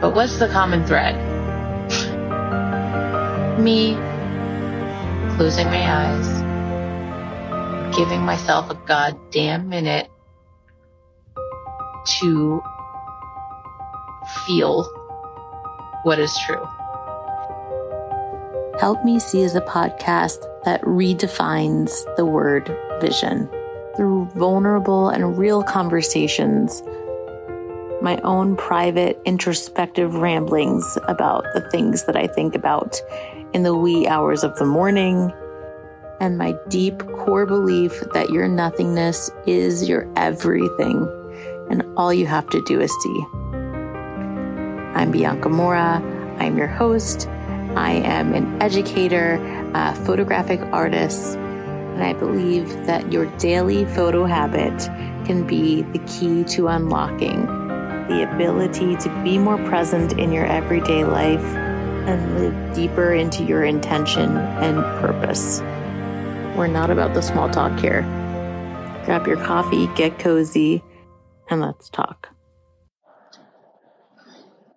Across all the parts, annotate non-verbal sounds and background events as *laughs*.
But what's the common thread? Me closing my eyes, giving myself a goddamn minute to feel what is true. Help Me See is a podcast that redefines the word vision through vulnerable and real conversations, my own private introspective ramblings about the things that I think about in the wee hours of the morning, and my deep core belief that your nothingness is your everything, and all you have to do is see. I'm Bianca Mora. I'm your host. I am an educator, a photographic artist, and I believe that your daily photo habit can be the key to unlocking the ability to be more present in your everyday life and live deeper into your intention and purpose. We're not about the small talk here. Grab your coffee, get cozy, and let's talk.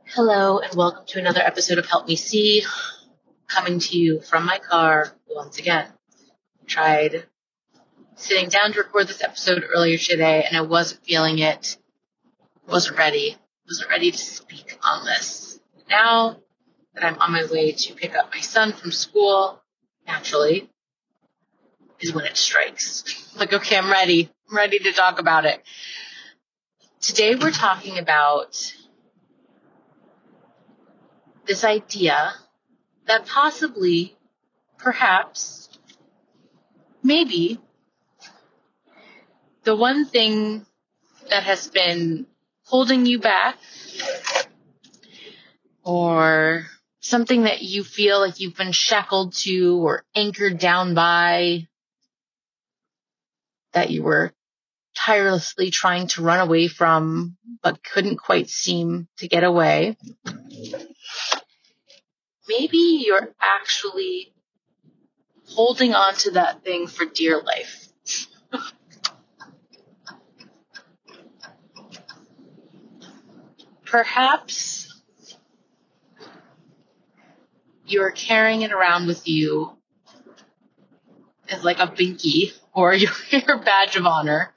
Hello, and welcome to another episode of Help Me See, coming to you from my car once again. I Tried sitting down to record this episode earlier today, and I wasn't feeling it. Wasn't ready. Wasn't ready to speak on this. Now that I'm on my way to pick up my son from school, naturally, is when it strikes. *laughs* Like, okay, I'm ready. I'm ready to talk about it. Today we're talking about this idea that possibly, perhaps, maybe, the one thing that has been holding you back or something that you feel like you've been shackled to or anchored down by that you were tirelessly trying to run away from but couldn't quite seem to get away maybe you're actually holding on to that thing for dear life. *laughs* Perhaps you're carrying it around with you as like a binky or *laughs* your, your badge of honor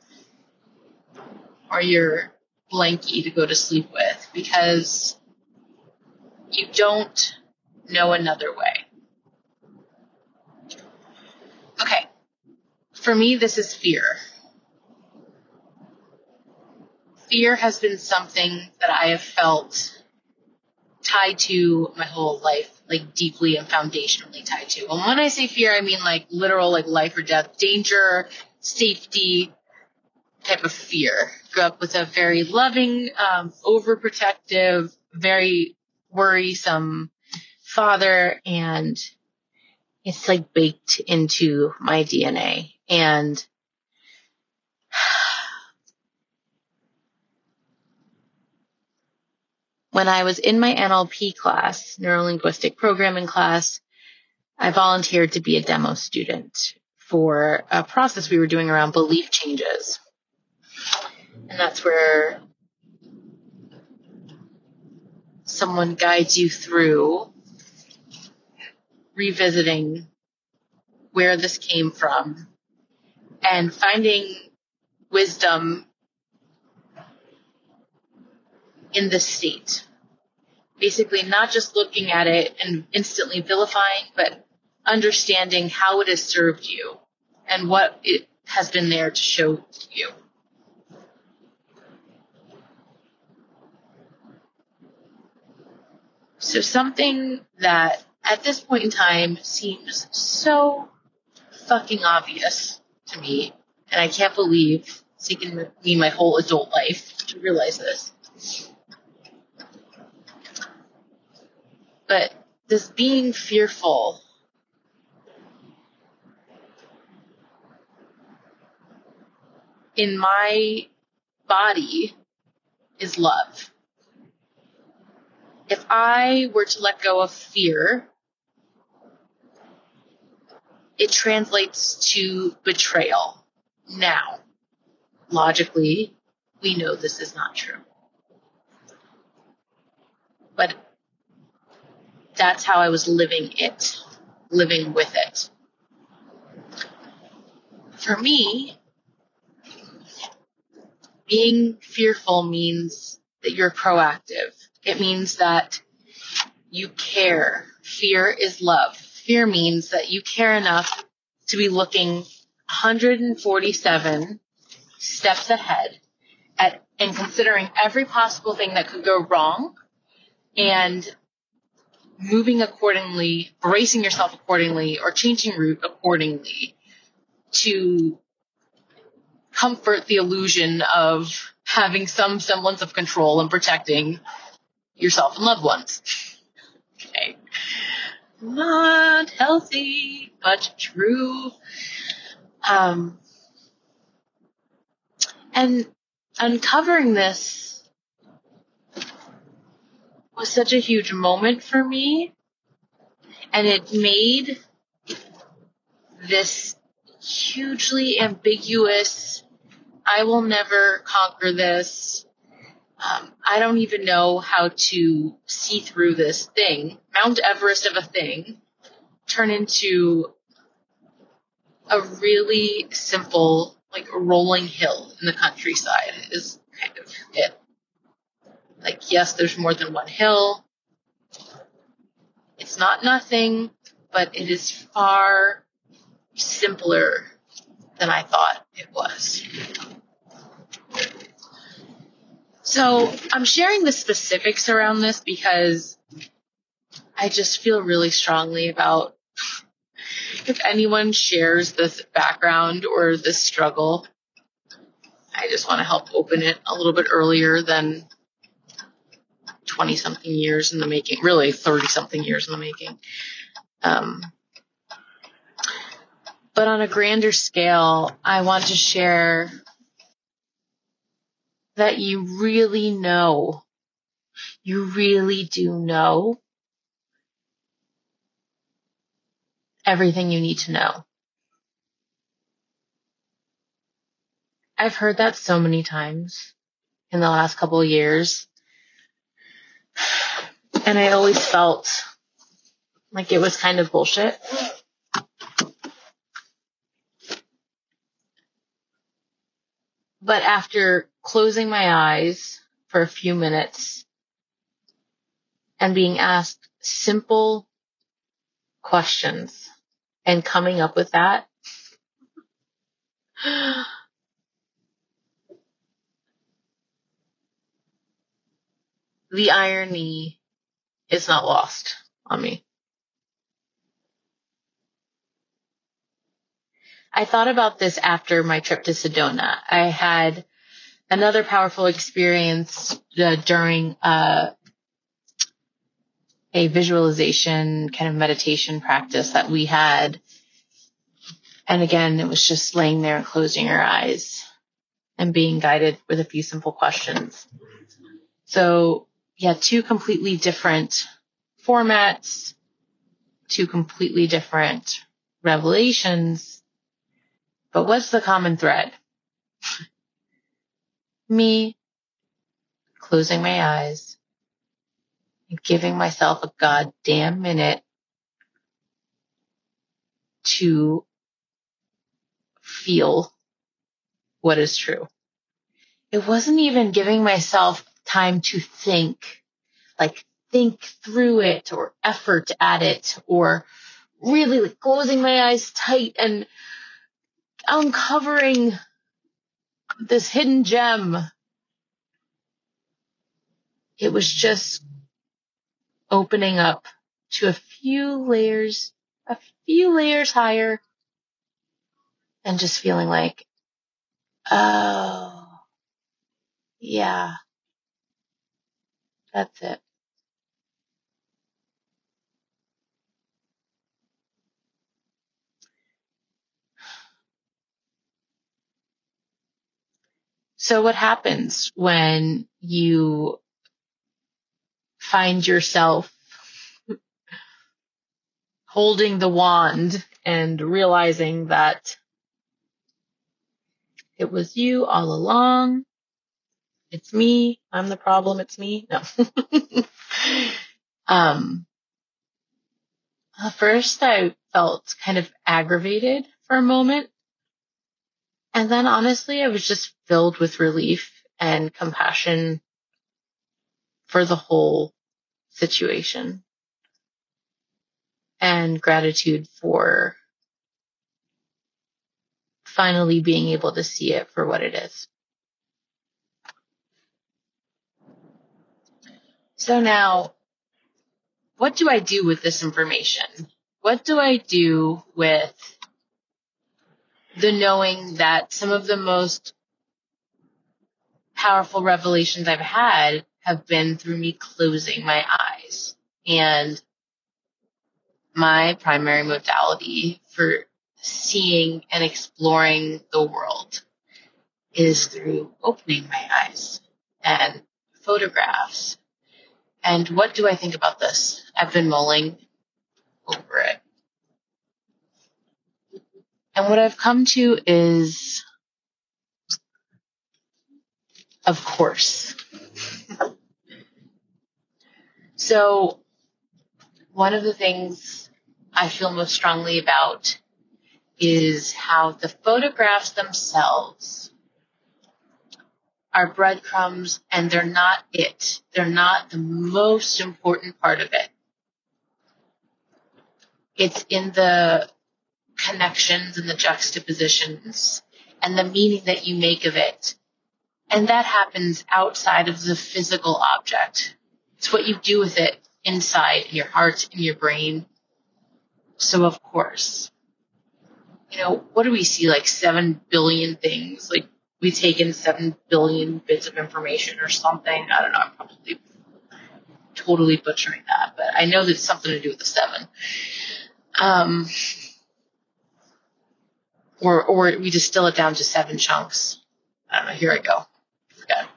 or your blankie to go to sleep with because you don't know another way. Okay. For me, this is fear. Fear has been something that I have felt tied to my whole life, like deeply and foundationally tied to. And when I say fear, I mean like literal, like life or death, danger, safety type of fear. Grew up with a very loving, um, overprotective, very worrisome father and it's like baked into my DNA. And when I was in my NLP class, neuro linguistic programming class, I volunteered to be a demo student for a process we were doing around belief changes. And that's where someone guides you through revisiting where this came from and finding wisdom in this state. Basically, not just looking at it and instantly vilifying, but understanding how it has served you and what it has been there to show you. So something that at this point in time seems so fucking obvious to me. And I can't believe it's taken me my whole adult life to realize this. But this being fearful in my body is love. If I were to let go of fear, it translates to betrayal. Now, logically, we know this is not true. but that's how I was living it, living with it. For me, being fearful means that you're proactive. It means that you care. Fear is love. Fear means that you care enough to be looking 147 steps ahead at, and considering every possible thing that could go wrong and moving accordingly, bracing yourself accordingly, or changing route accordingly to comfort the illusion of having some semblance of control and protecting yourself and loved ones. okay. Not healthy, but true. Um, and uncovering this was such a huge moment for me. And it made this hugely ambiguous, I will never conquer this. Um, I don't even know how to see through this thing, Mount Everest of a thing, turn into a really simple, like rolling hill in the countryside is kind of it. Like, yes, there's more than one hill. It's not nothing, but it is far simpler than I thought it was. So I'm sharing the specifics around this because I just feel really strongly about if anyone shares this background or this struggle, I just want to help open it a little bit earlier than 20 something years in the making, really 30 something years in the making. Um, but on a grander scale, I want to share that you really know, you really do know everything you need to know. I've heard that so many times in the last couple of years. And I always felt like it was kind of bullshit. But after closing my eyes for a few minutes and being asked simple questions and coming up with that, *gasps* the irony is not lost on me. I thought about this after my trip to Sedona. I had another powerful experience uh, during uh, a visualization kind of meditation practice that we had. And again, it was just laying there and closing your eyes and being guided with a few simple questions. So yeah, two completely different formats, two completely different revelations but what's the common thread? *laughs* Me closing my eyes and giving myself a goddamn minute to feel what is true. It wasn't even giving myself time to think, like think through it or effort at it or really like closing my eyes tight and uncovering this hidden gem. It was just opening up to a few layers, a few layers higher and just feeling like, oh, yeah, that's it. So what happens when you find yourself holding the wand and realizing that it was you all along. It's me. I'm the problem. It's me. No. *laughs* Um, first I felt kind of aggravated for a moment. And then honestly, I was just filled with relief and compassion for the whole situation and gratitude for finally being able to see it for what it is. So now, what do I do with this information? What do I do with the knowing that some of the most powerful revelations I've had have been through me closing my eyes. And my primary modality for seeing and exploring the world is through opening my eyes and photographs. And what do I think about this? I've been mulling over it. And what I've come to is, of course. so, one of the things I feel most strongly about is how the photographs themselves are breadcrumbs and they're not it. They're not the most important part of it. It's in the connections and the juxtapositions and the meaning that you make of it. And that happens outside of the physical object. It's what you do with it inside in your heart, in your brain. So of course, you know, what do we see? Like seven billion things. Like we take in seven billion bits of information or something. I don't know. I'm probably totally butchering that, but I know that it's something to do with the seven. Um, or or we distill it down to seven chunks. I don't know. Here I go. Forgot.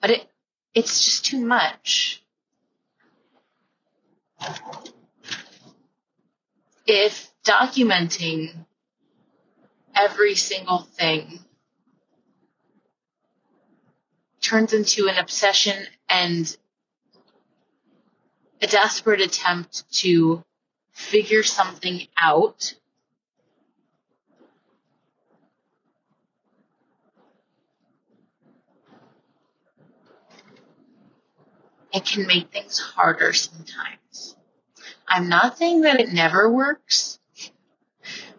But it it's just too much. If documenting every single thing turns into an obsession and a desperate attempt to figure something out. It can make things harder sometimes. I'm not saying that it never works,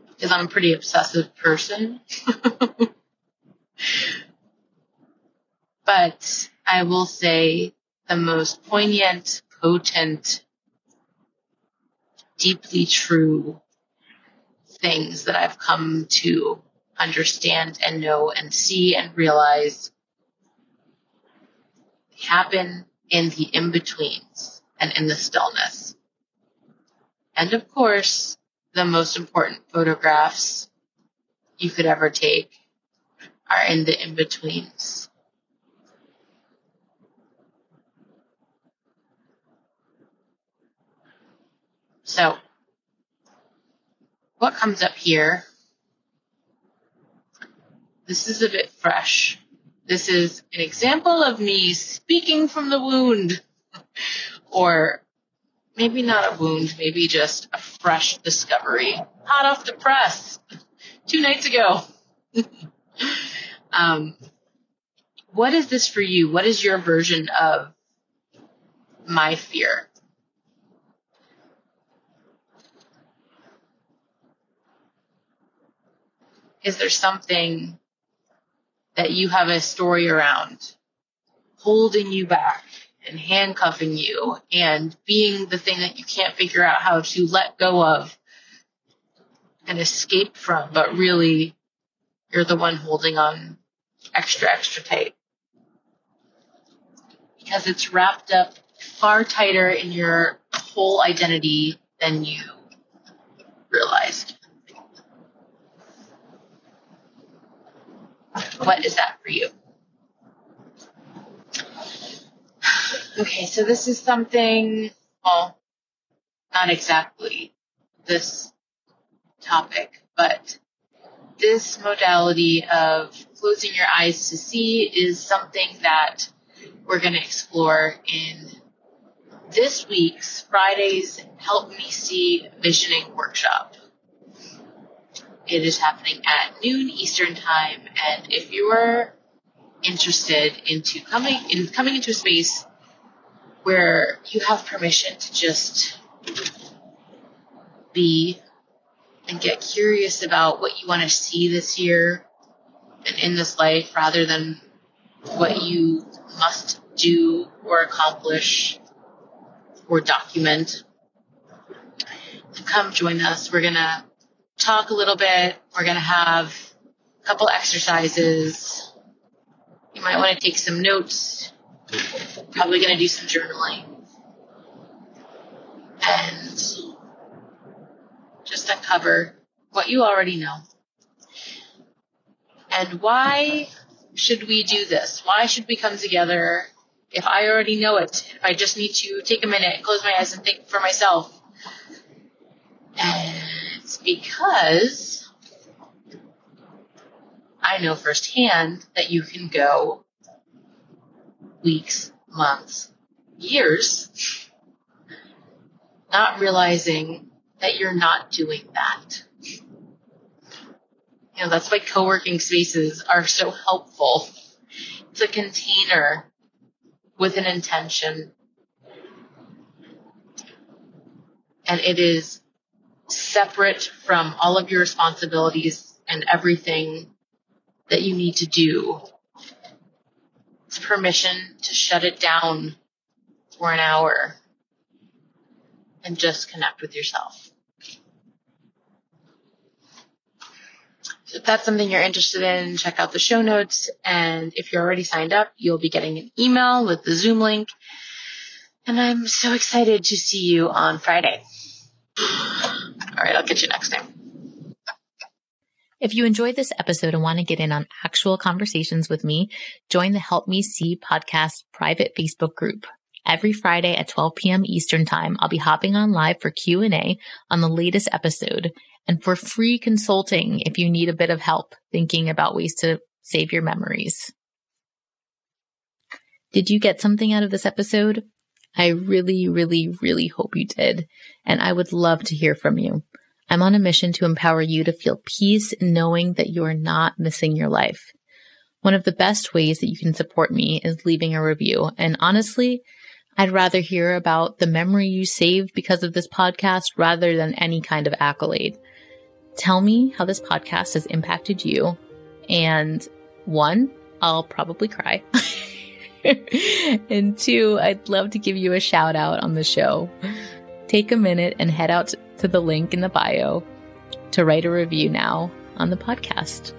because I'm a pretty obsessive person. *laughs* But I will say the most poignant, potent, deeply true things that I've come to understand and know and see and realize happen in the in betweens and in the stillness. And of course, the most important photographs you could ever take are in the in betweens. So, what comes up here? This is a bit fresh. This is an example of me speaking from the wound. or maybe not a wound, maybe just a fresh discovery. Hot off the press. Two nights ago. *laughs* um, what is this for you? What is your version of my fear? Is there something that you have a story around holding you back and handcuffing you and being the thing that you can't figure out how to let go of and escape from, but really you're the one holding on extra, extra tight. Because it's wrapped up far tighter in your whole identity than you realized. What is that for you? Okay, so this is something, well, not exactly this topic, but this modality of closing your eyes to see is something that we're going to explore in this week's Friday's Help Me See Visioning Workshop. It is happening at noon Eastern Time, and if you are interested into coming in coming into a space where you have permission to just be and get curious about what you want to see this year and in this life rather than what you must do or accomplish or document. Come join us. We're going to talk a little bit. We're going to have a couple exercises. You might want to take some notes. Probably going to do some journaling. And just uncover what you already know. And why should we do this? Why should we come together if I already know it? If I just need to take a minute, close my eyes, and think for myself? And because I know firsthand that you can go weeks, months, years not realizing that you're not doing that. You know, that's why co-working spaces are so helpful. It's a container with an intention. And it is separate from all of your responsibilities and everything that you need to do. It's permission to shut it down for an hour and just connect with yourself. So if that's something you're interested in, check out the show notes. And if you're already signed up, you'll be getting an email with the Zoom link. And I'm so excited to see you on Friday. Right, I'll get you next time. If you enjoyed this episode and want to get in on actual conversations with me, join the Help Me See podcast private Facebook group. Every Friday at 12 p.m. Eastern Time, I'll be hopping on live for Q&A on the latest episode and for free consulting if you need a bit of help thinking about ways to save your memories. Did you get something out of this episode? I really, really, really hope you did. And I would love to hear from you. I'm on a mission to empower you to feel peace knowing that you are not missing your life. One of the best ways that you can support me is leaving a review. And honestly, I'd rather hear about the memory you saved because of this podcast rather than any kind of accolade. Tell me how this podcast has impacted you. And one, I'll probably cry. *laughs* and two, I'd love to give you a shout out on the show. Take a minute and head out to the link in the bio to write a review now on the podcast.